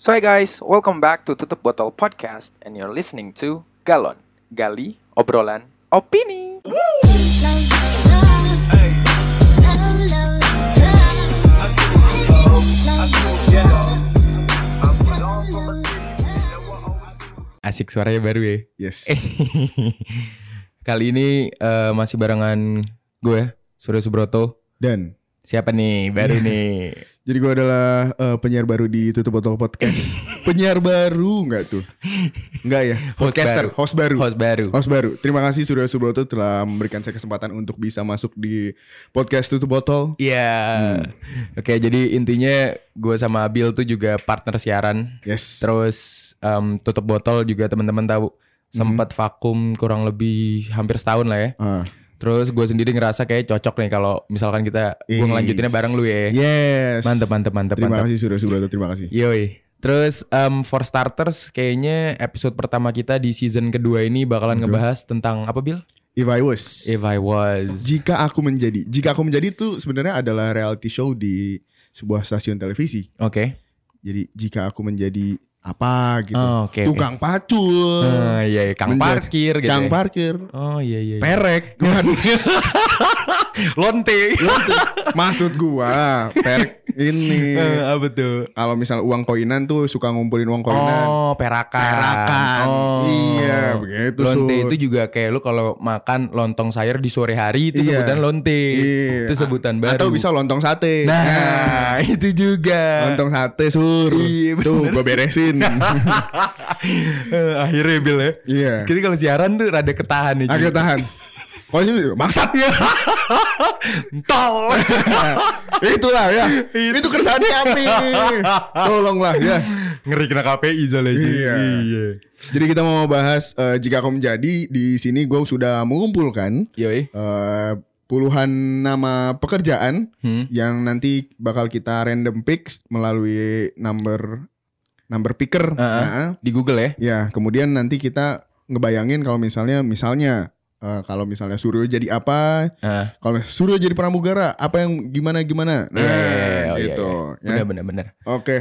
So hey guys, welcome back to Tutup Botol Podcast and you're listening to Galon, Gali, Obrolan, Opini. Asik suaranya baru ya. Yes. Kali ini eh, masih barengan gue, Surya Subroto. Dan Siapa nih baru Iya. nih? Jadi gue adalah eh, penyiar baru di Tutup Botol Podcast. penyiar baru nggak tuh? Nggak ya. Host Podcaster, baru. host baru. Host baru. Host baru. Terima kasih Surya Subroto telah memberikan saya kesempatan untuk bisa masuk di podcast Tutup Botol. Iya. Hmm. Oke, jadi intinya gue sama Abil tuh juga partner siaran. Yes. Terus em, tutup botol juga teman-teman tahu sempat vakum kurang lebih hampir setahun lah ya. Ah. Terus gue sendiri ngerasa kayak cocok nih kalau misalkan kita gue ngelanjutinnya bareng lu ya. Yes. Mantep mantep mantep Terima mantep. kasih Surya Subroto. Terima kasih. Yoi. Terus em, for starters kayaknya episode pertama kita di season kedua ini bakalan ngebahas tentang apa Bil? If I was. If I was. Jika aku menjadi. Jika aku menjadi itu sebenarnya adalah reality show di sebuah stasiun televisi. Oke. Jadi jika aku menjadi apa gitu. Oh, oke. Tukang pacul. Ah, iya, iya. Kang Menjadi- parkir gitu. Kang ya. parkir. Oh iya iya. iya. Perek. Waduh. Lonte. Maksud gua perek ini. Apa tuh? Kalau misal uang koinan tuh suka ngumpulin uang koinan. Oh, perakan. Perakan. Oh. Iya, begitu, Lonte itu juga kayak lu kalau makan lontong sayur di sore hari itu Iya. sebutan lonte. Iya. Itu sebutan baru. Atau bisa lontong sate. Nah, itu juga. lontong sate sur. Iya, bener. Tuh gua beresin. Akhirnya Bil ya. Iya. Jadi kalau siaran tuh rada ketahan nih. Agak tahan. Kalau sini maksudnya Tol. itulah ya. Itu keresahan kami. Tolonglah ya. Ngeri kena KPI soalnya. Iya. Iya. Jadi kita mau bahas eh, jika aku menjadi di sini gue sudah mengumpulkan Yoi. eh, puluhan nama pekerjaan Hmm. yang nanti bakal kita random pick melalui number number picker. Heeh. Nah, Di Google ya. ya, kemudian nanti kita ngebayangin kalau misalnya misalnya eh, kalau misalnya Suryo jadi apa, Ah. kalau Suryo jadi pramugara, apa yang gimana gimana. Nah, Iya, iya, iya, oh, iya, gitu. iya. ya. Bener bener bener. Oke.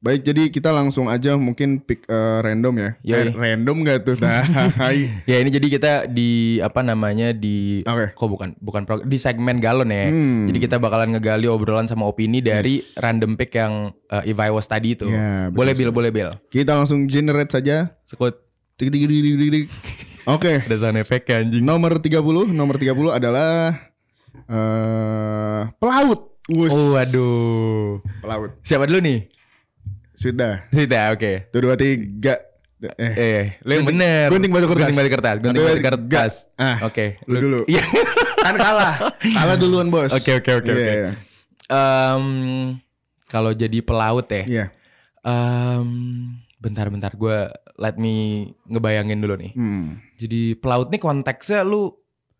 Baik, jadi kita langsung aja mungkin pick eh, random ya. Yoi. Eh, random gak tuh? Tai. Ya ini jadi kita di apa namanya di Oke. kok bukan bukan pro- di segmen galon ya. Hmm. Jadi kita bakalan ngegali obrolan sama opini dari random pick yang uh, If I Was tadi itu. Ya, boleh bil boleh bil. Kita langsung generate saja. Sekut. Oke. ada sound effect ya, anjing. Nomor 30, nomor 30 adalah eh pelaut. Wus. Oh waduh. Pelaut. Siapa dulu nih? Sudah. Sudah oke. Tuh dua tiga. Eh. Eh, lu yang bener. gunting batu kertas. Gunting batu kertas. Gunting batu kertas. Ah, Oke. lu dulu. Iya. Kan kalah. Kalah duluan, Bos. Oke, oke, oke, Iya, oke. iya. Em, kalau jadi pelaut ya. Iya. Em, bentar-bentar gue let me ngebayangin dulu nih. Hmm. Jadi pelaut nih konteksnya lu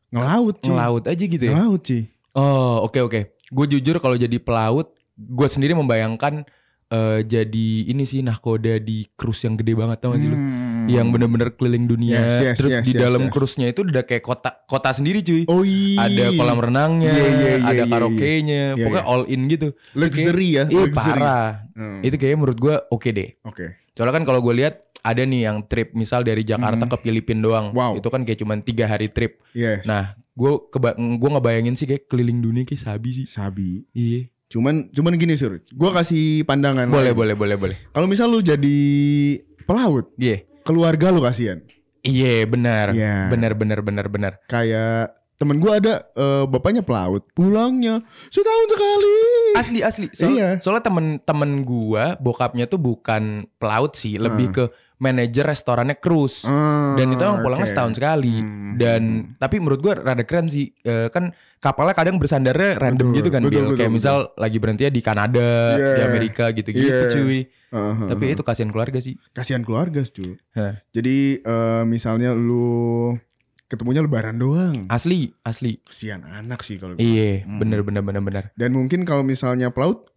Ngelaut, cuy. ngelaut aja gitu ya. Ngelaut, cuy. Oh, oke oke. Gue jujur kalau jadi pelaut, gue sendiri membayangkan eh, jadi ini sih nahkoda di cruise yang gede banget tau gak sih lu? Hmm. Yang bener-bener keliling dunia. Yes, yes, Terus yes, di yes, dalam yes. cruise-nya itu udah kayak kota kota sendiri cuy. Oh iya. Ada kolam renangnya, Iya, iya, iya, ada iya, karaoke-nya, iya. pokoknya Iya, all in gitu. Luxury ya, Iya luxury. parah. Hmm. Itu kayaknya menurut gue oke deh. Oke. Soalnya kan kalau gue lihat ada nih yang trip misal dari Jakarta ke Filipina doang. Hmm. Wow. Itu kan kayak cuman tiga hari trip. Yes. Nah, gue gue ngebayangin sih kayak keliling dunia kayak sabi sih. Sabi. Iya. Cuman cuman gini Sur. Gua kasih pandangan. Boleh, lain. boleh, boleh, boleh. Kalau misal lu jadi pelaut, Iya. keluarga lu kasihan. Iya, benar. Iya. Benar, benar, benar, benar. Kayak temen gua ada eh, bapaknya pelaut, pulangnya setahun sekali. Asli, asli. So- Iya. Soalnya temen-temen gua, bokapnya tuh bukan pelaut sih, lebih ke manajer restorannya cruise. Ah, Dan itu emang pulangnya oke. setahun sekali. Hmm. Dan tapi menurut gua rada keren sih. Eh, kan kapalnya kadang bersandarnya random Betul, gitu kan, betul, betul, Kayak betul. misal lagi berhenti di Kanada, Iya. di Amerika gitu-gitu, Iya. cuy. Heeh, Tapi itu kasihan keluarga sih. kasihan keluarga cuy. Hah. Jadi eh, misalnya lu ketemunya lebaran doang. Asli, asli. Kasihan anak sih kalau. Iya, Hmm. bener bener bener bener. Dan mungkin kalau misalnya pelaut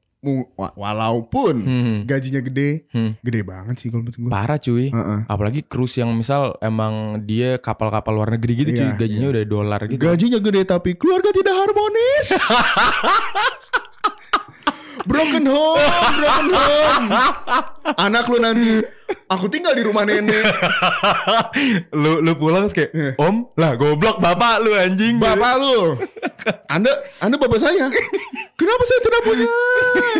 walaupun Hmm. gajinya gede, Hmm. gede banget sih kalau menurut gua. Parah cuy. Heeh. Apalagi cruise yang misal emang dia kapal-kapal luar negeri gitu cuy, Iya, gajinya udah dolar gitu. Gajinya gede tapi keluarga tidak harmonis. broken home, broken home. Anak lu nanti, aku tinggal di rumah nenek. lu lu pulang kayak Iya. om lah goblok bapak lu anjing Bapak lu, Anda, Anda bapak saya. Kenapa saya tidak punya?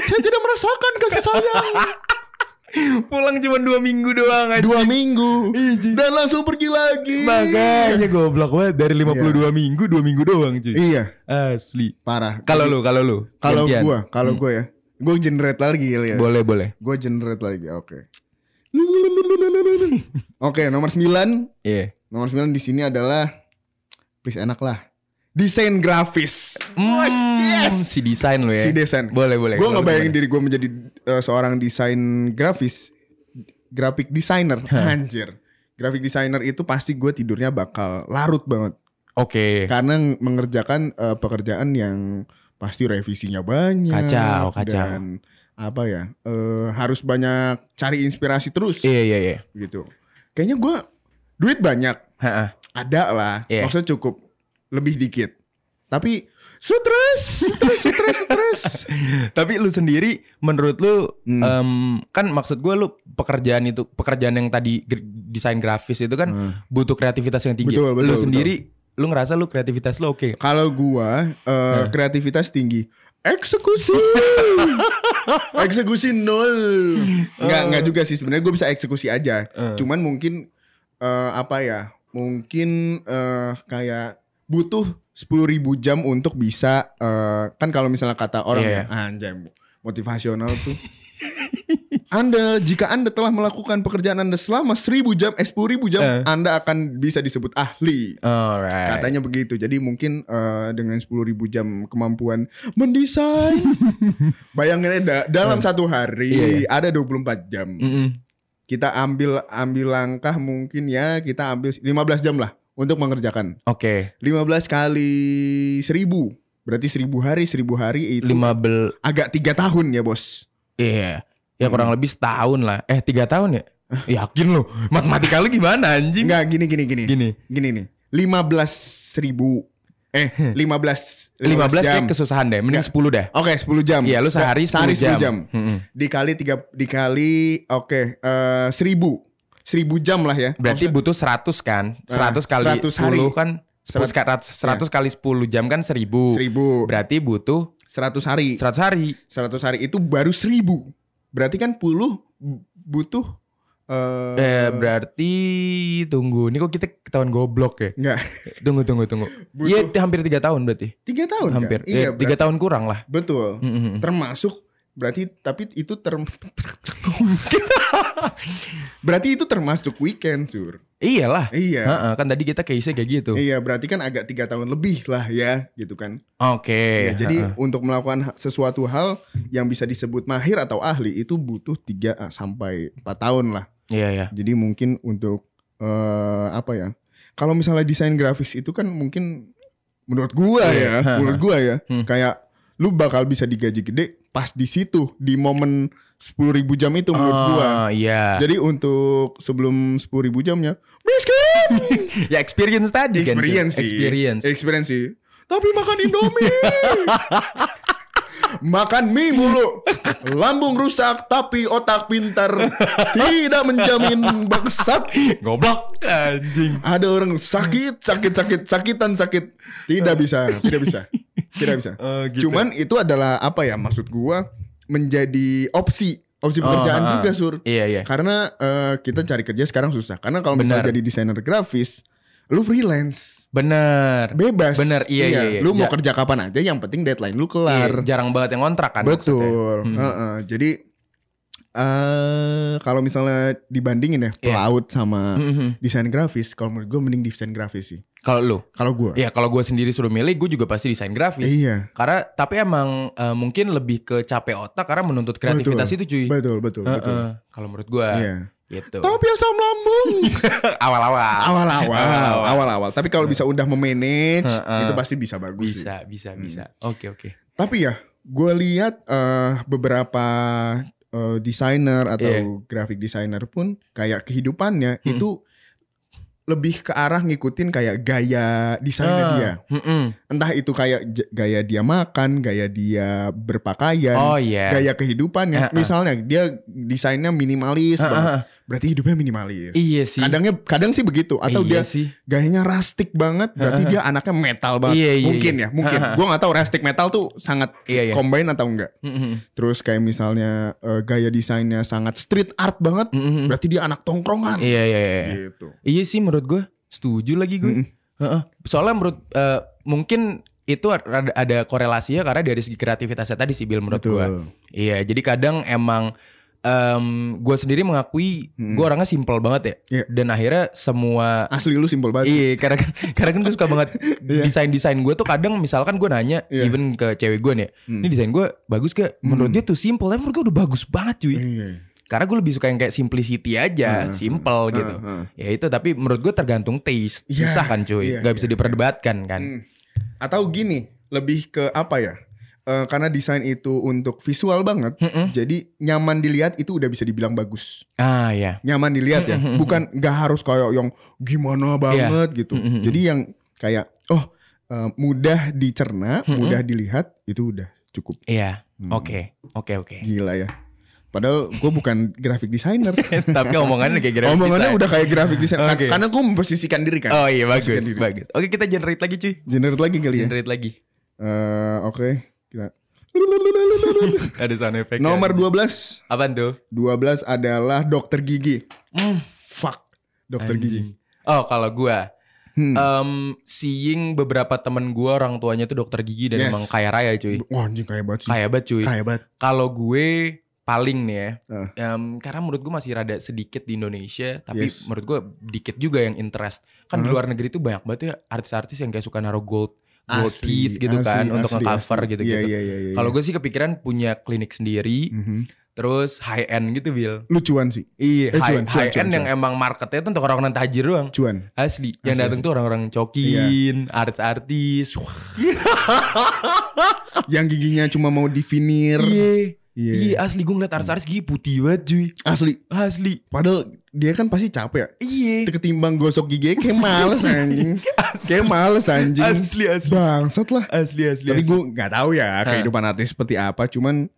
Saya tidak merasakan kasih sayang. pulang cuma dua minggu doang anjing Dua minggu dan langsung pergi lagi. makanya goblok banget dari 52 minggu dua minggu doang cuy Iya, asli parah. kalau lu kalau lu Kalau gua, kalau gua ya, gua generate lagi kali ya. boleh boleh Gue generate lagi, oke. Oke, nomor 9. iya Nomor 9 di sini adalah please enak lah. Desain grafis. Hmm, yes. si desain lu ya Si desain. boleh boleh Gue ngebayangin diri gue menjadi eh, seorang desain grafis, graphic designer. Anjir. Graphic designer itu pasti gue tidurnya bakal larut banget. oke Karena mengerjakan eh, pekerjaan yang pasti revisinya banyak. Kacau, kacau. Dan apa ya, eh, harus banyak cari inspirasi terus. iya iya iya gitu. Kayaknya gue duit banyak, Ha-ha. ada lah. Iya. Maksudnya cukup lebih dikit. Tapi stres, stres, stres, stres. Tapi lu sendiri menurut lu Hmm. em, kan maksud gue lu pekerjaan itu pekerjaan yang tadi desain grafis itu kan butuh kreativitas yang tinggi. Hmm. Betul, betul, lu betul. sendiri lu ngerasa lu kreativitas lu oke? Kalau gua eh, kreativitas tinggi, eksekusi, eksekusi nol. Nggak nggak juga sih sebenarnya gue bisa eksekusi aja. Cuman mungkin eh, apa ya? Mungkin eh, kayak butuh 10.000 ribu jam untuk bisa eh, kan kalau misalnya kata orang Iya, ya anjay motivasional tuh. Anda jika Anda telah melakukan pekerjaan Anda selama 1000 jam, eh 10.000 ribu jam, Eh. Anda akan bisa disebut ahli. Alright. Katanya begitu. Jadi mungkin eh, dengan 10.000 ribu jam kemampuan mendesain. Bayangin da- dalam satu hari Iya, ada 24 jam. Mm-mm. Kita ambil ambil langkah mungkin ya kita ambil 15 jam lah untuk mengerjakan. Oke. 15 kali 1000 berarti 1000 hari 1000 hari itu Lima bel agak tiga tahun ya bos. iya. Ya kurang Hmm. lebih setahun lah. Eh tiga tahun ya? Yakin lu? Matematika lu gimana anjing? Enggak gini gini gini. Gini. Gini nih. 15 ribu eh 15 15 jam. kayak kesusahan deh. Mending 10 dah. Oke 10 jam Iya, lu sehari Sehari 10 10 jam, Mm-mm. Dikali tiga Dikali Oke eh 1000 1000 jam lah ya Berarti Maksud- butuh 100 kan? 100 kali 100 10 hari. kan 10, Serat- 100, kali 10 jam kan 1000. 1000 Berarti butuh 100 hari 100 hari. 100 hari itu baru 1000 Berarti kan puluh Butuh eh Eh berarti tunggu, ini kok kita ketahuan goblok ya? Enggak Tunggu tunggu tunggu. Iya hampir 3 tahun berarti. 3 tahun kan? Hampir. Iya Iya, 3 berat- tahun kurang lah. Betul Mm-mm. Termasuk Berarti Tapi itu ter Berarti itu termasuk weekend sur Iyalah. Iya Heeh, kan tadi kita case kayak gitu. Iya berarti kan agak tiga tahun lebih lah ya gitu kan Oke. Ya, jadi heeh. untuk melakukan ha- sesuatu hal yang bisa disebut mahir atau ahli itu butuh 3 sampai 4 tahun lah. Iya iya. Jadi mungkin untuk eh, apa ya? Kalau misalnya desain grafis itu kan mungkin menurut gua Iya. ya, menurut gua ya, Hmm. kayak lu bakal bisa digaji gede pas di situ di momen 10.000 jam itu menurut gua. Oh, iya. Jadi untuk sebelum 10.000 jamnya miskin. ya experience tadi kan. Experience sih. Experience. Experience sih. Tapi makan Indomie. makan mie mulu. Lambung rusak tapi otak pintar. Tidak menjamin bangsat. Goblok anjing. Ada orang sakit, sakit, sakit, sakitan, sakit. Tidak bisa, tidak bisa. Tidak bisa. Oh, gitu. Cuman itu adalah apa ya maksud gua menjadi opsi, opsi pekerjaan Oh, juga, Sur. Iya iya. Karena eh, kita cari kerja sekarang susah. Karena kalau misalnya jadi desainer grafis, lu freelance, Bener. bebas. Bener, iya, iya, iya. Lu mau Ja- kerja kapan aja, yang penting deadline lu Iya, kelar. jarang banget yang kontrak kan. Betul. Hmm. Heeh. Jadi eh kalau misalnya dibandingin ya Iya. pelaut sama Mhm. desain grafis, kalau menurut gue mending desain grafis sih. Kalau lu? Kalau gue. Ya kalau gue sendiri suruh milih, gue juga pasti desain grafis. Iya. Karena tapi emang eh, mungkin lebih ke capek otak karena menuntut kreativitas Betul. itu cuy. Betul, betul, Heeh, betul. Kalau menurut gue, Iya. gitu. Tapi asam lambung. Awal-awal. Awal-awal, awal-awal. Tapi kalau bisa udah memanage, Heeh. itu pasti bisa bagus sih. Bisa, bisa, bisa. Oke, oke. Tapi ya, gue lihat eh, beberapa eh, desainer atau Iya. graphic designer pun kayak kehidupannya Hmm. itu lebih ke arah ngikutin kayak gaya desainnya Ah, dia. mm-mm. Entah itu kayak gaya dia makan, gaya dia berpakaian, Oh iya. gaya kehidupannya. Ah, ah. Misalnya dia desainnya minimalis, banget. Berarti hidupnya minimalis. Iya sih. Kadangnya kadang sih begitu atau iya dia sih. gayanya rustic banget, berarti dia anaknya metal banget. Iya, iya, mungkin iya. ya, mungkin. Gua nggak tahu rustic metal tuh sangat Iya, iya. combine atau enggak. Terus kayak misalnya eh, gaya desainnya sangat street art banget, berarti dia anak tongkrongan. Iya iya iya. Gitu. Iya sih menurut gue setuju lagi gue. Heeh. Soalnya menurut eh, mungkin itu ada, ada korelasinya karena dari segi kreativitasnya tadi sih Bill menurut gue. Iya jadi kadang emang em gue sendiri mengakui gue orangnya simple banget ya. Iya. Dan akhirnya semua Asli lu simpel banget. Iya, karena karena kan gue suka banget desain desain gue tuh kadang misalkan gue nanya, Iya. even ke cewek gue nih, ini desain gue bagus gak? Menurut dia tuh simple, tapi menurut gue udah bagus banget cuy. Iya. Karena gue lebih suka yang kayak simplicity aja, simple gitu. uh. Ya itu tapi menurut gue tergantung taste. Iya, Susah kan cuy, iya, nggak bisa iya, diperdebatkan kan. Hmm. Atau gini, lebih ke apa ya? Eh, karena desain itu untuk visual banget, jadi nyaman dilihat itu udah bisa dibilang bagus. Ah ya. Nyaman dilihat ya, bukan nggak harus kayak yang gimana banget gitu. Jadi yang kayak oh eh, mudah dicerna, mudah dilihat itu udah cukup Iya. Hmm. Oke. Oke oke. gila ya. Padahal gue bukan graphic designer. tapi omongannya kayak gitu. Omongannya udah kayak graphic designer. Oke. Karena gue memposisikan diri kan. Oh iya bagus bagus. Oke kita generate lagi cuy. Generate lagi kali ya. Generate lagi. Eh, Oke. Kita. Ada sound effect. Nomor 12. Apaan tuh? 12 adalah dokter gigi. Hmm. Fuck. Dokter gigi. Oh kalau gua Hmm. em, seeing beberapa temen gua orang tuanya tuh dokter gigi dan Yes. emang kaya raya cuy. Wah anjing kayak banget sih. Kaya banget cuy. Kaya banget. Kalau gue paling nih ya, Eh. em, karena menurut gue masih rada sedikit di Indonesia, tapi Yes. menurut gue dikit juga yang interest. Kan di luar negeri tuh banyak banget ya artis-artis yang kayak suka naruh gold, gold Asli, teeth gitu asli, kan untuk asli, nge-cover asli. gitu-gitu. Iya, iya, iya, iya. Kalau gue sih kepikiran punya klinik sendiri, Mhm. terus high end gitu Bill. Lucuan sih. Iya, Eh, high, cuan, cuan, high cuan, end yang cuan. emang marketnya tuh untuk orang-orang tajir doang. Cuan. Asli, yang Asli, datang tuh orang-orang cokin, artis-artis. Yang giginya cuma mau divinir. Iya. Iya. Iya, asli gue ngeliat artis-artis gigi putih banget cuy. Asli. Asli. Padahal dia kan pasti capek ya. Iya. Ketimbang gosok gigi kayak males anjing. kayak males anjing. Asli, asli. Bangsat lah. Asli asli. Tapi gue nggak tahu ya kehidupan artis seperti apa. Cuman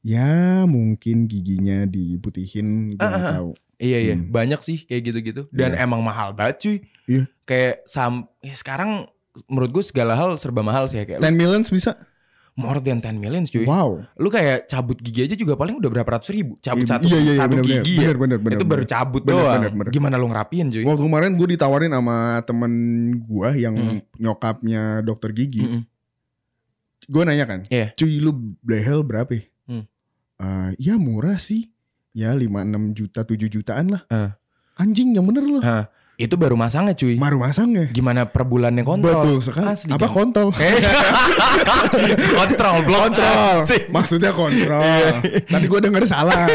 ya mungkin giginya diputihin gue nggak tahu. Iya iya, banyak sih kayak gitu-gitu. Dan emang mahal banget cuy. Iya. Kayak sam ya sekarang menurut gue segala hal serba mahal sih ya kayak 10 millions bisa? More than 10 million cuy. Wow. Lu kayak cabut gigi aja juga paling udah berapa ratus ribu. Cabut Iya, satu, iya, iya, satu bener, bener. gigi ya. Bener, bener, bener, Itu baru bener. cabut Bener, doang. bener, bener. Gimana lu ngerapiin cuy? Waktu kemarin gue ditawarin sama temen gue yang nyokapnya dokter gigi. Mm-mm. Gue nanya kan, Iya. cuy lu behel berapa? ya?" Hmm. "Eh, ya murah sih. Ya 5-6 juta 7 jutaan lah. Eh. Anjing yang bener loh. Hah, itu baru masangnya cuy. Baru masangnya. Gimana per bulannya kontrol? Betul sekali. Asli. Apa Bang. kontol? Eh. kontrol, blok. kontrol. Sih. Maksudnya kontrol. Tadi gue denger salah.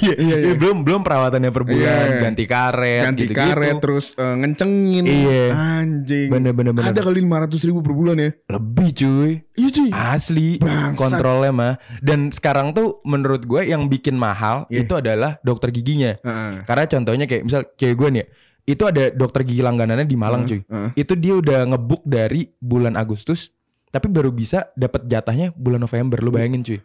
iya, iya, belum belum perawatannya per bulan, Iya. ganti karet, Ganti gitu-gitu. karet terus eh, ngencengin. Iya. Anjing. Bener, bener, bener. Ada kali 500 ribu per bulan ya. Lebih cuy. Iya cuy. Asli Bangsat. kontrolnya mah. Dan sekarang tuh menurut gue yang bikin mahal Iya. itu adalah dokter giginya. Heeh. Karena contohnya kayak misal cewek gue nih, ya, itu ada dokter gigi langganannya di Malang cuy. heeh. Itu dia udah ngebuk dari bulan Agustus, tapi baru bisa dapat jatahnya bulan November. Lu bayangin cuy.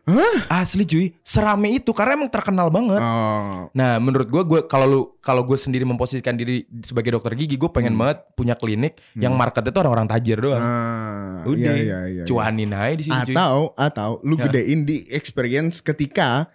Asli cuy, serame itu karena emang terkenal banget. Oh. Nah, menurut gue, gue kalau lu kalau gue sendiri memposisikan diri sebagai dokter gigi, gue pengen banget punya klinik yang market itu orang-orang tajir doang. Ah, Udah, iya, iya, iya, iya. cuanin aja di sini cuy. Atau atau lu Ya. gedein di experience ketika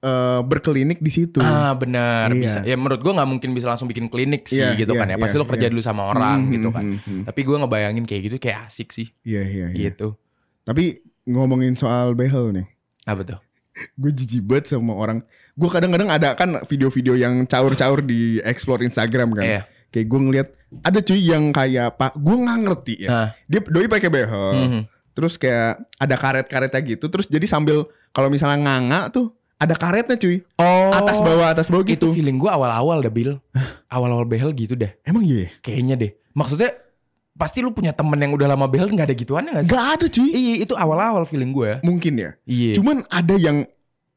eh, berkelinik di situ. Ah benar Iya. bisa. Ya menurut gue nggak mungkin bisa langsung bikin klinik sih Iya, gitu iya, kan ya. Pasti iya, lo kerja iya. dulu sama orang Hmm, gitu hmm, kan. hmm, hmm. Tapi gue ngebayangin kayak gitu kayak asik sih Iya iya iya. gitu. Tapi ngomongin soal behel nih, Apa tuh? gue jijik banget sama orang. Gue kadang-kadang ada kan video-video yang caur-caur di explore Instagram kan. Iya. Kayak gue ngeliat ada cuy yang kayak pak, gue nggak ngerti ya. Ah. Dia doi pakai behel, Mhm. terus kayak ada karet-karetnya gitu. Terus jadi sambil kalau misalnya nganga tuh ada karetnya cuy. Oh Atas bawah atas bawah itu gitu. feeling gue awal-awal dah Bill. Awal-awal behel gitu dah. Emang iya? Kayaknya deh. Maksudnya pasti lu punya temen yang udah lama behel nggak ada gituannya gak sih? Gak ada cuy. Iya itu awal-awal feeling gue. Mungkin ya. Iya. Cuman ada yang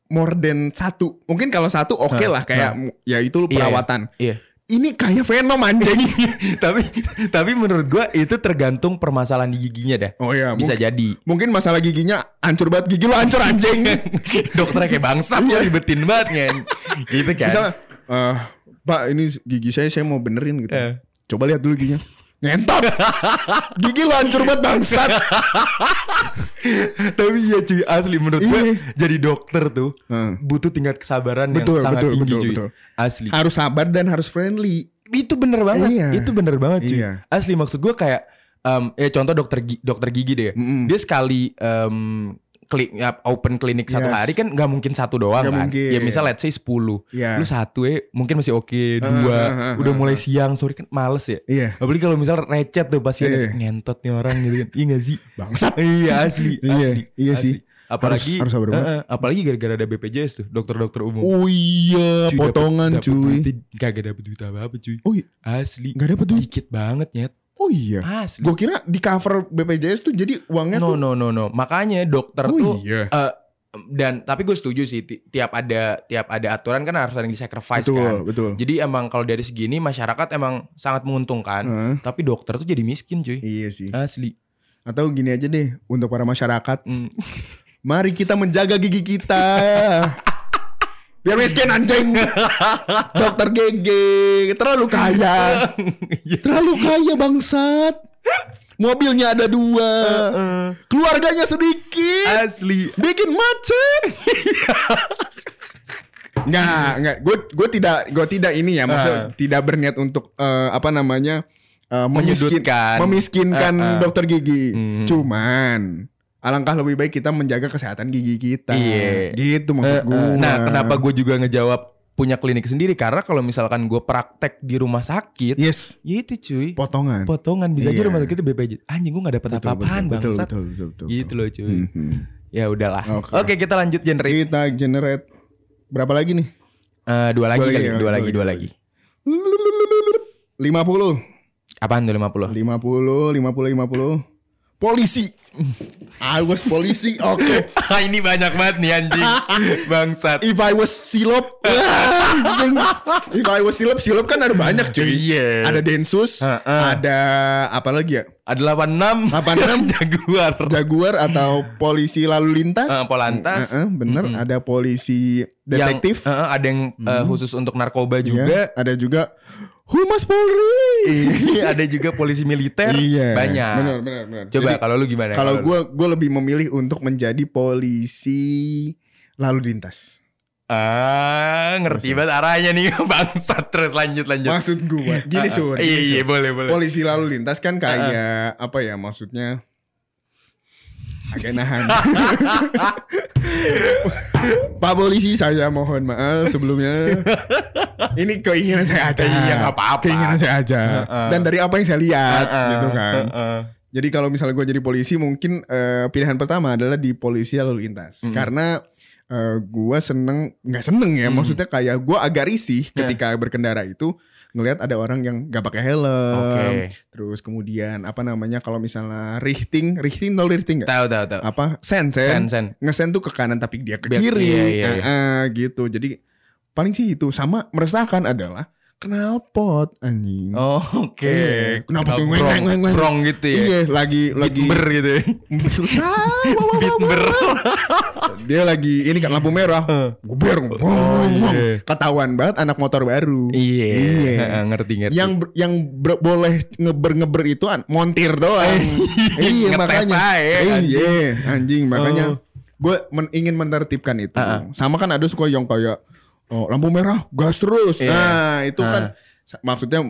more than satu. Mungkin kalau satu oke Hah, lah kayak mu- ya itu lu Iya, perawatan. Iya. Ini kayak Venom anjing. tapi tapi menurut gua itu tergantung permasalahan di giginya dah. Oh iya, bisa mungkin- jadi. Mungkin masalah giginya hancur banget, gigi lu hancur anjing. Dokternya kayak bangsa ya ribetin banget kan. Gitu kan. Misalnya, eh, Pak ini gigi saya saya mau benerin gitu. Eh. Coba lihat dulu giginya. Ngentot. gigi lu hancur banget bangsat. Tapi iya cuy asli menurut gue Iya. jadi dokter tuh Hmm. butuh tingkat kesabaran Betul, yang sangat betul, tinggi betul, cuy. betul. Asli. Harus sabar dan harus friendly. Itu bener banget. Iya. Itu bener banget cuy. Iya. Asli maksud gue kayak em, ya contoh dokter gi- dokter gigi deh. Mm-mm. Dia sekali em, kli- ya, open klinik satu Yes. hari kan nggak mungkin satu doang Nggak kan. mungkin. Ya misal let's say 10. Iya. Lu satu ya mungkin masih oke, dua ah, ah, udah ah, mulai siang, sore kan males ya. Iya. Apalagi kalau misal recet tuh pasti Iya. ngentot nih orang gitu kan. Iya gak sih? Bangsat. iya asli, Iya, asli. iya asli. sih. Apalagi Harus- harus eh, eh, apalagi gara-gara ada BPJS tuh, dokter-dokter umum. Oh iya, Cuy, potongan dapet- dapet cuy. duitnya Kagak dapet duit apa-apa cuy. Oh iya, Asli. Nggak dapet duit? Dikit banget nyet. Oh iya. Asli. Gue kira di cover BPJS tuh jadi uangnya No tuh. no no no. Makanya dokter Oh tuh iya. eh, dan tapi gue setuju sih ti- tiap ada tiap ada aturan kan harus ada yang disacrifice Betul, kan. betul. Jadi emang kalau dari segini masyarakat emang sangat menguntungkan, Heeh. tapi dokter tuh jadi miskin cuy. Iya sih. Asli. Atau gini aja deh untuk para masyarakat. Hmm. Mari kita menjaga gigi kita. Biar miskin anjing. Dokter gigi terlalu kaya. terlalu kaya bangsat. Mobilnya ada dua. Keluarganya sedikit. Asli. Bikin macet. Nggak, nggak. Gue gue tidak gue tidak ini ya, maksudnya Ah. tidak berniat untuk eh, apa namanya eh, memiskin, memiskinkan Ah, ah. dokter gigi. Mhm. Cuman alangkah lebih baik kita menjaga kesehatan gigi kita. Iya. Gitu Eh, maksud eh, gue. nah, kenapa gue juga ngejawab punya klinik sendiri karena kalau misalkan gue praktek di rumah sakit, Yes, ya itu cuy. potongan. Potongan bisa aja Iya. rumah sakit itu BPJ. Anjing gue gak dapet apa-apaan betul, betul, bangsat. betul, betul, betul, Gitu loh cuy. Mhm. Ya udahlah. Oke. Oke kita lanjut genre. Kita generate berapa lagi nih? Eh, dua lagi Dua lagi kali, ya, dua dua lagi, lagi, dua lagi. 50 Apaan tuh 50? 50 50 50 Polisi I was polisi Oke Ini banyak banget nih anjing. Bangsat. If I was silop. If I was silop Silop kan ada banyak cuy Iya. Ada Densus Heeh. Ada apa lagi ya Ada 86 86. Jaguar. Jaguar atau polisi lalu lintas Eh, Polantas. Eh, eh, Bener Ada polisi detektif Yang, eh, ada yang eh, khusus untuk narkoba juga. Iya. Ada juga Humas Polri Iya, ada juga polisi militer. Iya Banyak. Bener bener bener Coba kalau lu gimana? Kalau gue gue lebih memilih untuk menjadi polisi lalu lintas. ah ngerti banget arahnya nih bangsat terus lanjut lanjut. Maksud gue gini Ah, ah. sur. Iya iya boleh boleh. Polisi lalu lintas kan kayak apa ya maksudnya agak nahan. Pak polisi saya mohon maaf sebelumnya. Ini keinginan saya aja. Iya, nggak apa-apa. Keinginan saya aja. Heeh. Dan dari apa yang saya lihat Heeh, gitu kan. heeh. Jadi kalau misalnya gue jadi polisi mungkin eh, pilihan pertama adalah di polisi lalu lintas karena eh, gue seneng nggak seneng ya maksudnya kayak gue agak risih ketika berkendara itu ngelihat ada orang yang gak pakai helm. Oke. terus kemudian apa namanya kalau misalnya rifting rifting tau rifting nggak? Tahu tahu tahu. apa? Sen Sen, sen sen. ngesen tuh ke kanan tapi dia ke Biar- kiri. iya, iya, iya. Eh, gitu. Jadi paling sih itu. Sama meresahkan adalah knalpot anjing Oh, Oke. Iya. Kenapa tuh? weng, weng. brong gitu ya? Iya, lagi lagi Bitber gitu ya. Bitber. dia lagi ini kan lampu merah. Guber. Oh, iya. Ketahuan banget anak motor baru. Iya. Iya. Ngerti ngerti. Yang ber- yang ber- boleh ngeber-ngeber itu an- montir doang. iya Ngetes makanya. Iya, anjing makanya Oh. gue men- ingin menertibkan itu. Sama kan ada suka yang kayak oh lampu merah gas terus. Iya. Nah, itu Ah. kan sa- maksudnya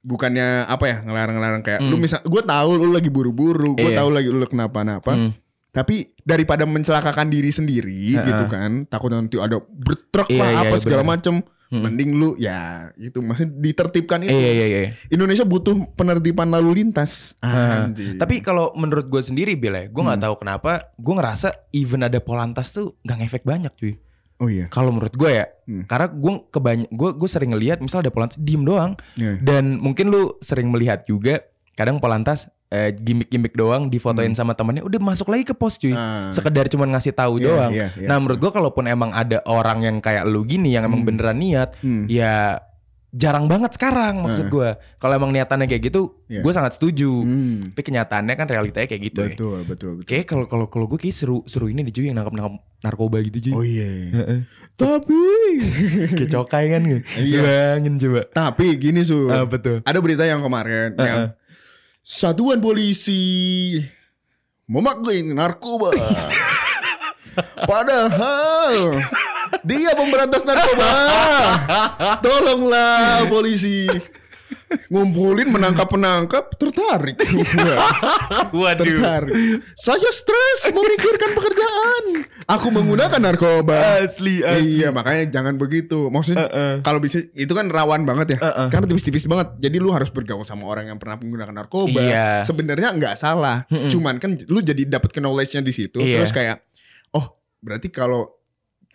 bukannya apa ya ngelarang-ngelarang kayak Hmm. lu misal gue tahu lu lagi buru-buru, gue Iya. tahu lagi lu kenapa-napa. Hmm. Tapi daripada mencelakakan diri sendiri Heeh. gitu kan, takut nanti ada bertruk Iya, lah iya, apa iya, segala macem. Hmm. Mending lu ya gitu maksudnya ditertibkan itu. Iya iya iya. Indonesia butuh penertiban lalu lintas. Nah, Anjing. Tapi kalau menurut gue sendiri Bil ya, gue Hmm. nggak tahu kenapa gue ngerasa even ada polantas tuh nggak ngefek banyak cuy. Oh iya. Kalau menurut gue ya, Hmm. karena gue kebanyak gue gue sering ngelihat misal ada polantas diem doang Iya. dan mungkin lu sering melihat juga kadang polantas eh, gimmick-gimmick doang difotoin sama temennya udah masuk lagi ke pos cuy. Hmm. Ah. Sekedar cuman ngasih tahu Iya, doang. iya, iya. Nah menurut gue kalaupun emang ada orang yang kayak lu gini yang emang beneran niat, Hmm. ya jarang banget sekarang maksud gue. Kalau emang niatannya kayak gitu, Iya. gue sangat setuju. Hmm. Tapi kenyataannya kan realitanya kayak gitu ya. Betul, betul, betul. Kayak kalau kalau kalau gue kayak seru seru ini di yang nangkap nangkap narkoba gitu cuy. Oh iya. Heeh. Tapi Kayak cokai kan gue. Iya. Bayangin coba. tapi gini Sur. Ah, betul. Ada berita yang kemarin yang satuan polisi memakai narkoba. Padahal dia pemberantas narkoba. Tolonglah polisi. Ngumpulin menangkap-penangkap tertarik. tertarik. Saya stres memikirkan pekerjaan. Aku menggunakan narkoba. Asli, asli. Iya makanya jangan begitu. Maksudnya kalau bisa itu kan rawan banget ya. Karena tipis-tipis banget. Jadi lu harus bergaul sama orang yang pernah menggunakan narkoba. Iya. Sebenarnya nggak salah. Cuman kan lu jadi dapat knowledge-nya di situ. Iya. Terus kayak oh berarti kalau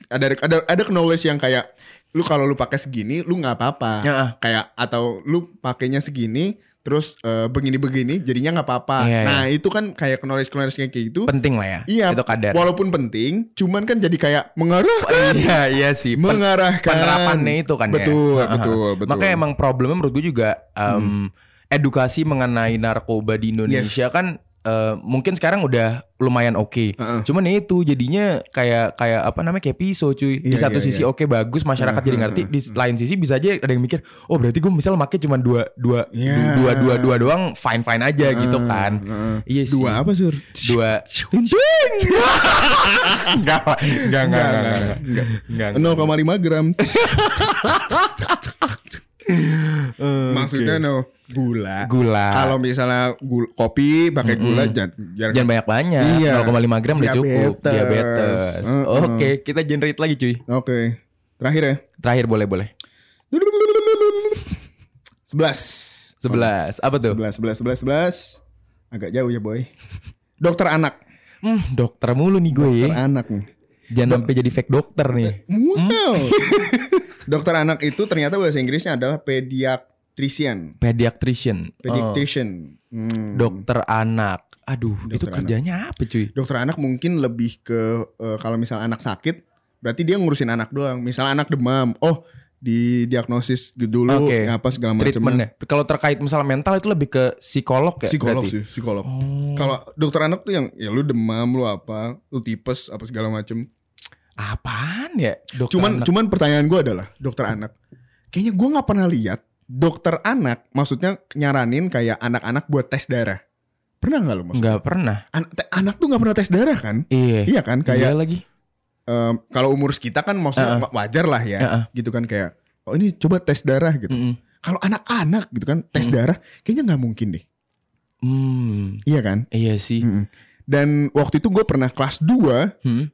ada ada ada knowledge yang kayak lu kalau lu pakai segini lu nggak apa-apa. Heeh. Kayak atau lu pakainya segini terus eh, begini-begini jadinya nggak apa-apa. Iya, nah, itu kan kayak knowledge-knowledge kayak gitu. Penting lah ya. Iya, Itu kadar. walaupun penting, cuman kan jadi kayak mengarah iya iya sih. Mengarahkan penerapannya itu kan betul, ya. betul, betul. Makanya emang problemnya menurut gue juga em, edukasi mengenai narkoba di Indonesia Yes. kan eh, mungkin sekarang udah lumayan oke. Heeh. Cuman ya itu jadinya kayak kayak apa namanya kayak pisau cuy. di Iya, satu iya, sisi iya. oke bagus masyarakat jadi ngerti. Di lain sisi bisa aja ada yang mikir, oh berarti gue misal make cuma dua dua Iya. dua dua dua doang fine fine aja gitu kan. heeh. Iya sih. dua apa sur Dua. Enggak, enggak, enggak, enggak, enggak. 0,5 gram maksudnya no gula Gula. kalau misalnya gula, kopi pakai gula jangan jangan, Jangan banyak-banyak. Iya. 0,5 gram udah cukup. Diabetes. Heeh. Oke, kita generate lagi cuy. oke terakhir ya Terakhir boleh boleh. sebelas 11. Apa tuh? sebelas sebelas sebelas sebelas agak jauh ya boy dokter anak Hmm, dokter mulu nih gue dokter ya. anak nih Jangan sampai jadi fake dokter nih. Wow. dokter anak itu ternyata bahasa Inggrisnya adalah pediatrician. Pediatrician. Oh, Pediatrician. Hmm. dokter anak. Aduh, itu Dokter kerjanya apa cuy? Dokter anak mungkin lebih ke eh, kalau misal anak sakit, berarti dia ngurusin anak doang. Misal anak demam, oh didiagnosis dulu Oke. apa segala macam. Treatmentnya. Kalau terkait masalah mental itu lebih ke psikolog ya? Psikolog berarti? sih, psikolog. Oh. Kalau dokter anak tuh yang ya lu demam, lu apa, lu tipes apa segala macem. Apaan ya? Dokter Cuman anak? cuman pertanyaan gue adalah dokter anak. Kayaknya gue nggak pernah lihat dokter anak, maksudnya nyaranin kayak anak-anak buat tes darah. Pernah nggak lo maksudnya? Nggak pernah. An- anak tuh nggak pernah tes darah kan? Iya. Iya kan Iya kayak lagi. em, kalau umur kita kan maksudnya Heeh. wajar lah ya, Heeh. gitu kan kayak oh ini coba tes darah gitu. Mm-mm. Kalau anak-anak gitu kan tes darah kayaknya nggak mungkin deh, Hmm. iya kan? Iya sih. Mm-mm. Dan waktu itu gue pernah kelas 2 Hmm.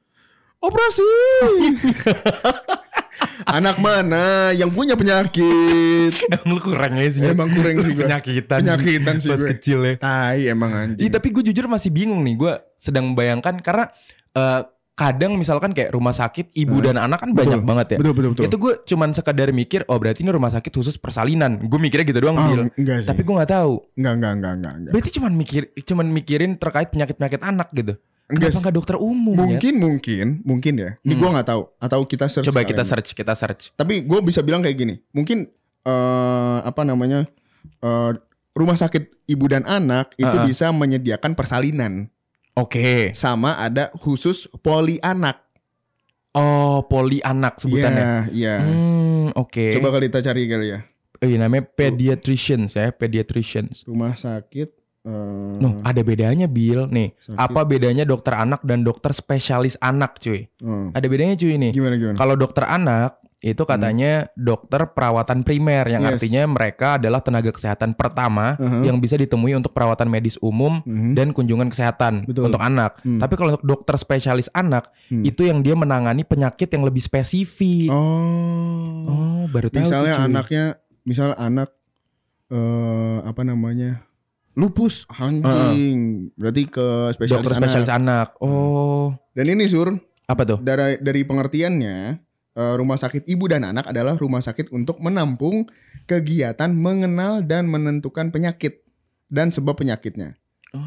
operasi. anak mana yang punya penyakit? Emang lu kurang ya sih. Emang kurang sih gue. Penyakitan. Penyakitan sih Pas gue. kecil ya. Tai emang anjing. Iya tapi gue jujur masih bingung nih. Gue sedang membayangkan karena eh, kadang misalkan kayak rumah sakit ibu dan anak kan banyak banget ya. Betul, betul, betul. Itu gue cuman sekadar mikir, oh berarti ini rumah sakit khusus persalinan. Gue mikirnya gitu doang, enggak sih. Tapi gue nggak tahu. Enggak, enggak, enggak, enggak, enggak. Berarti cuman mikir, cuman mikirin terkait penyakit penyakit anak gitu. Enggak Kenapa nggak dokter umum ya? Mungkin, mungkin, mungkin ya. Ini gua nggak tahu. Atau kita search. Coba kita search, kita search. Tapi gue bisa bilang kayak gini. Mungkin eh apa namanya eh rumah sakit ibu dan anak itu Ah, ah. bisa menyediakan persalinan Oke. sama ada khusus poli anak. Oh, poli anak sebutannya. Iya, iya. Hmm, oke. Coba kali kita cari kali ya. Iya, namanya pediatricians ya, pediatricians. Rumah sakit. Eh, Noh, ada bedanya Bill. Nih, Sakit. apa bedanya dokter anak dan dokter spesialis anak, cuy? oh. Ada bedanya cuy ini. Gimana gimana? Kalau dokter anak itu katanya dokter perawatan primer yang Hmm. Yes. artinya mereka adalah tenaga kesehatan pertama Uh-huh. yang bisa ditemui untuk perawatan medis umum Mhm. dan kunjungan kesehatan Betul. untuk anak. Hmm. Tapi kalau untuk dokter spesialis anak Hmm. itu yang dia menangani penyakit yang lebih spesifik. Oh. Oh, baru tahu. misalnya tuh, anaknya, misalnya anak eh apa namanya? Lupus anjing. Berarti ke spesialis dokter anak. spesialis anak. Oh, Dan ini Sur, apa tuh? dari dari pengertiannya eh, rumah sakit ibu dan anak adalah rumah sakit untuk menampung kegiatan mengenal dan menentukan penyakit dan sebab penyakitnya. Oh.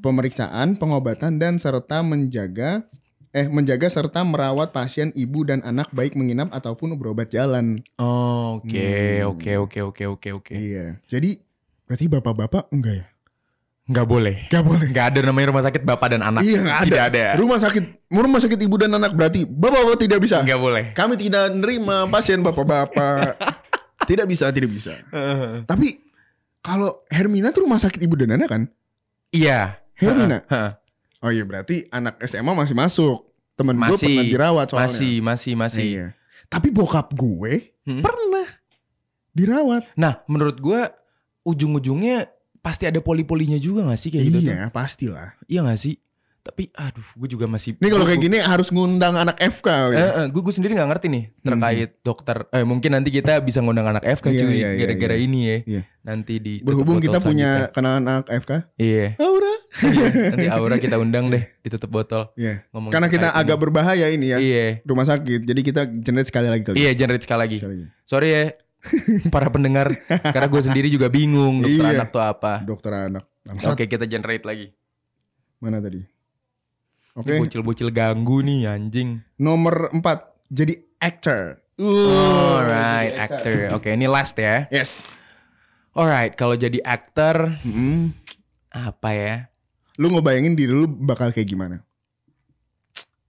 Pemeriksaan, pengobatan dan serta menjaga eh menjaga serta merawat pasien ibu dan anak baik menginap ataupun berobat jalan. Oh, oke, Hmm. oke, oke, oke, oke, oke. Iya. Jadi berarti bapak-bapak enggak ya? Nggak boleh. Enggak boleh. Nggak ada namanya rumah sakit bapak dan anak. Iya, nggak ada. Tidak ada. Rumah sakit rumah sakit ibu dan anak berarti bapak-bapak tidak bisa. Nggak boleh. Kami tidak nerima pasien bapak-bapak. tidak bisa, tidak bisa. Tapi kalau Hermina tuh rumah sakit ibu dan anak kan? Iya. Hermina. Oh iya berarti anak SMA masih masuk. Temen gue Masih. pernah dirawat soalnya. Masih, masih, masih. Iya. Tapi bokap gue Hmm. pernah dirawat. Nah, menurut gua ujung-ujungnya pasti ada poli-polinya juga gak sih kayak gitu tuh? iya, pastilah. Iya gak sih? Tapi aduh, gue juga masih Ini kalau kayak gini harus ngundang anak FK kali. Eh, eh, gue gue sendiri nggak ngerti nih terkait dokter. Eh mungkin nanti kita bisa ngundang anak FK Iya, cuy iya, iya, gara-gara iya. ini ya. Iya. Nanti di Berhubung kita punya kenalan anak FK. Iya. Aura. Iya, nanti Aura kita undang deh ditutup botol. Iya. Ngomong Karena kita terkait agak ini. berbahaya ini ya. Iya. Rumah sakit. Jadi kita generate sekali lagi kali. Iya, generate sekali lagi. Sekali lagi. Sorry ya para pendengar karena gue sendiri juga bingung dokter Iya. anak tuh apa. Dokter anak. Bangsat. Oke, kita generate lagi. Mana tadi? Oke. Ini Bocil-bocil ganggu nih anjing. Nomor 4 jadi actor. Uh, Alright, jadi actor. Oke, ini last ya. Yes. Alright, kalau jadi aktor Mm. apa ya? Lu ngebayangin diri lu bakal kayak gimana?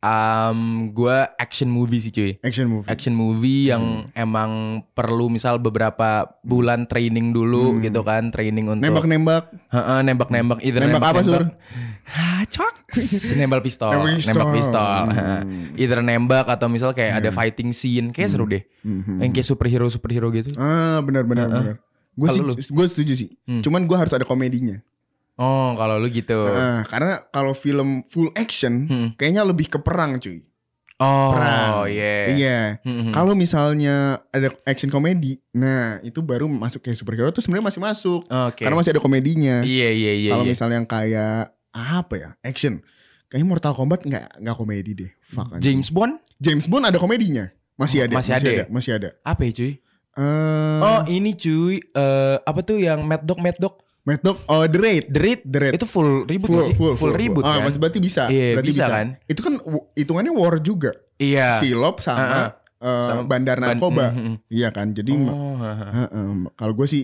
Um, gue action movie sih cuy. Action movie. Action movie yang emang perlu misal beberapa bulan training dulu gitu kan, training untuk Nembak-nembak. Heeh, nembak-nembak, either Nembak apa, Sur? Hah, cok. nembak pistol, Nembak pistol. nembak pistol. Hmm. Either nembak atau misal kayak ada fighting scene, kayak seru deh. Mhm. Yang kayak superhero superhero gitu. Ah, benar benar benar. Gue sih gue setuju sih. Cuman gue harus ada komedinya. Oh, kalau lu gitu. Nah, karena kalau film full action Hmm. kayaknya lebih ke perang, cuy. Oh, Perang. iya. Iya. Hmm, hmm. Kalau misalnya ada action komedi, nah itu baru masuk kayak superhero tuh sebenarnya masih masuk. Oke. Karena masih ada komedinya. Iya, iya, iya. Kalau iya. misalnya yang kayak apa ya? Action. Kayaknya Mortal Kombat nggak nggak komedi deh. Fuck anjing. James Bond James Bond ada komedinya. Masih Oh, ada. masih ada ya? Masih ada. apa ya cuy? Eh, Oh, ini cuy, eh apa tuh yang Mad Dog Mad Dog? Mad Dog, oh The Raid. The Raid. The Raid. Itu full ribut Full, sih? full, full, ribut Ah, kan? masih berarti bisa. Iya, berarti bisa kan? Itu kan hitungannya war juga. Iya. Silop sama, Ah, eh, Sama bandar ban- narkoba. mm, mm, mm. Iya kan? Jadi Oh, haha. Heeh, kalau gue sih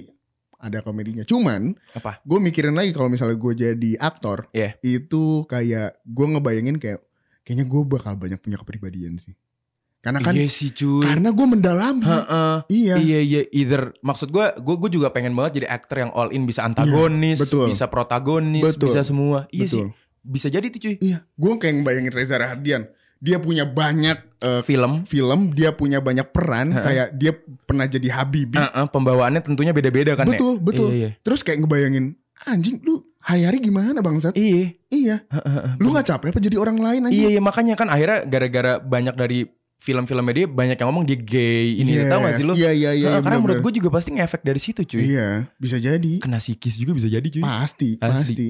ada komedinya. Cuman apa? gue mikirin lagi kalau misalnya gue jadi aktor, Iya. itu kayak gue ngebayangin kayak kayaknya gue bakal banyak punya kepribadian sih. Karena kan iya sih cuy. karena gue mendalami. Heeh. Iya. Iya iya either maksud gua gua gua juga pengen banget jadi aktor yang all in bisa antagonis, Iya, betul. bisa protagonis, Betul. bisa semua. Iya sih. Betul. Bisa jadi tuh cuy. Iya, gue kayak ngebayangin Reza Rahardian. Dia punya banyak eh, Film film, dia punya banyak peran. Heeh. Kayak dia pernah jadi Habibie. Heeh, pembawaannya tentunya beda-beda kan betul, ya. betul. Iya iya. Terus kayak ngebayangin, anjing lu hari-hari gimana bangsat? Iya. Iya. Lu gak capek apa jadi orang lain anjing? Iya, iya makanya kan akhirnya gara-gara banyak dari film-filmnya dia banyak yang ngomong dia gay ini Yes, tahu gak sih lu? Iya, iya, iya. Heeh, karena menurut gue juga pasti ngefek dari situ cuy. Iya, bisa jadi. Kena psikis juga bisa jadi cuy. Pasti, Asli. pasti.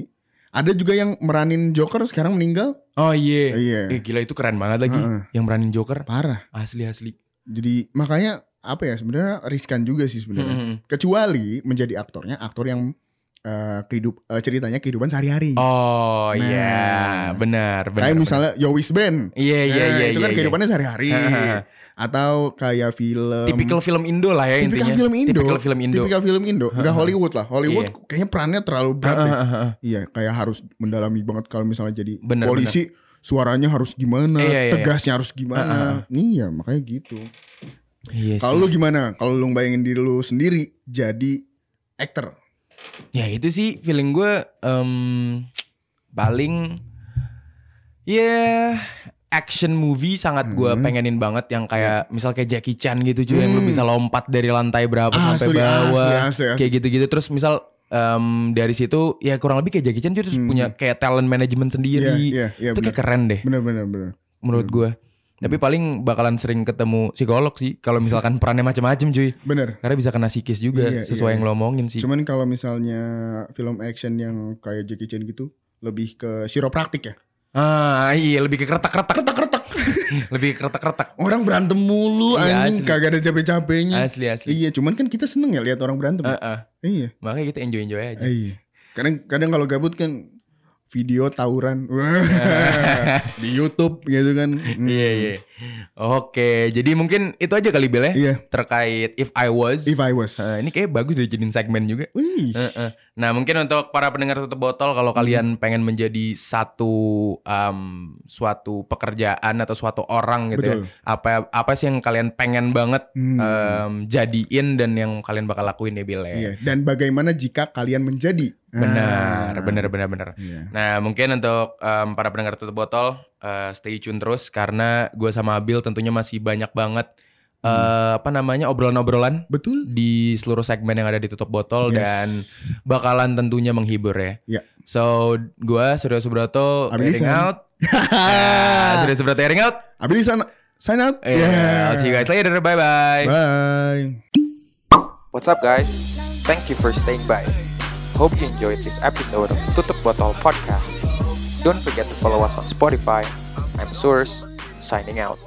Ada juga yang meranin Joker sekarang meninggal. Oh iya. Iya. Eh gila itu keren banget lagi Heeh. yang beranin Joker. Parah. Asli asli. Jadi makanya apa ya sebenarnya riskan juga sih sebenarnya. Mm-mm. Kecuali menjadi aktornya aktor yang eh, kehidup eh, ceritanya kehidupan sehari-hari. Oh Nah. iya, benar benar. kayak benar. misalnya Yowis Band. Iya iya Nah, iya itu kan iya. kehidupannya sehari-hari. Heeh. Atau kayak film tipikal film Indo lah ya tipikal intinya. film Indo. Tipikal film Indo. Tipikal film Indo. Enggak Hollywood lah. Hollywood Iya. kayaknya perannya terlalu berat heeh. Iya, kayak harus mendalami banget kalau misalnya jadi Bener, polisi suaranya harus gimana, Iya, iya, iya. tegasnya harus gimana. Iya, makanya gitu. Iya Kalau lu gimana? Kalau lu bayangin diri lu sendiri jadi actor. Ya itu sih feeling gue em, paling ya action movie sangat gue Hmm. pengenin banget yang kayak misal kayak Jackie Chan gitu cuy yang lu bisa lompat dari lantai berapa sampai Hmm. Asli, bawah asli, asli, asli. kayak gitu-gitu terus misal em, dari situ ya kurang lebih kayak Jackie Chan cuy terus punya kayak talent management sendiri Hmm. Iya, iya, iya, itu kayak keren deh Bener bener bener. menurut gue tapi paling bakalan sering ketemu psikolog sih kalau misalkan perannya macam-macam cuy Bener. karena bisa kena psikis juga Iya, sesuai iya. yang lo omongin sih Cuman kalau misalnya film action yang kayak Jackie Chan gitu lebih ke chiropraktik ya. ah iya lebih ke keretak-keretak keretak-keretak lebih ke keretak-keretak Orang berantem mulu Iya, anjing kagak ada capek-capeknya. asli asli Iya, cuman kan kita seneng ya lihat orang berantem. Heeh. Iya. makanya kita enjoy enjoy aja Iya. Kadang kadang kalau gabut kan video tawuran di YouTube gitu kan. Iya iya. Oke, jadi mungkin itu aja kali Bel ya Iya. terkait if I was. If I was. Eh, ini kayak bagus dijadiin segmen juga. Wih. Heeh. Nah mungkin untuk para pendengar tutup botol kalau kalian pengen menjadi satu um, suatu pekerjaan atau suatu orang gitu Betul. ya apa apa sih yang kalian pengen banget Hmm. um, jadiin dan yang kalian bakal lakuin ya Bil ya. Iya. Dan bagaimana jika kalian menjadi? Benar, Ah. benar, benar, benar. Iya. Nah mungkin untuk um, para pendengar tutup botol uh, stay tune terus karena gue sama Abil tentunya masih banyak banget uh, apa namanya obrolan-obrolan Betul. di seluruh segmen yang ada di tutup botol Yes. dan bakalan tentunya menghibur ya. Iya. So gua Surya Subroto airing out. Nah, Surya Subroto airing out. Abis sana sign out. Yeah. I'll see you guys later. Bye bye. Bye. What's up, guys? Thank you for staying by. Hope you enjoyed this episode of Tutup Botol Podcast. Don't forget to follow us on Spotify. I'm Source, signing out.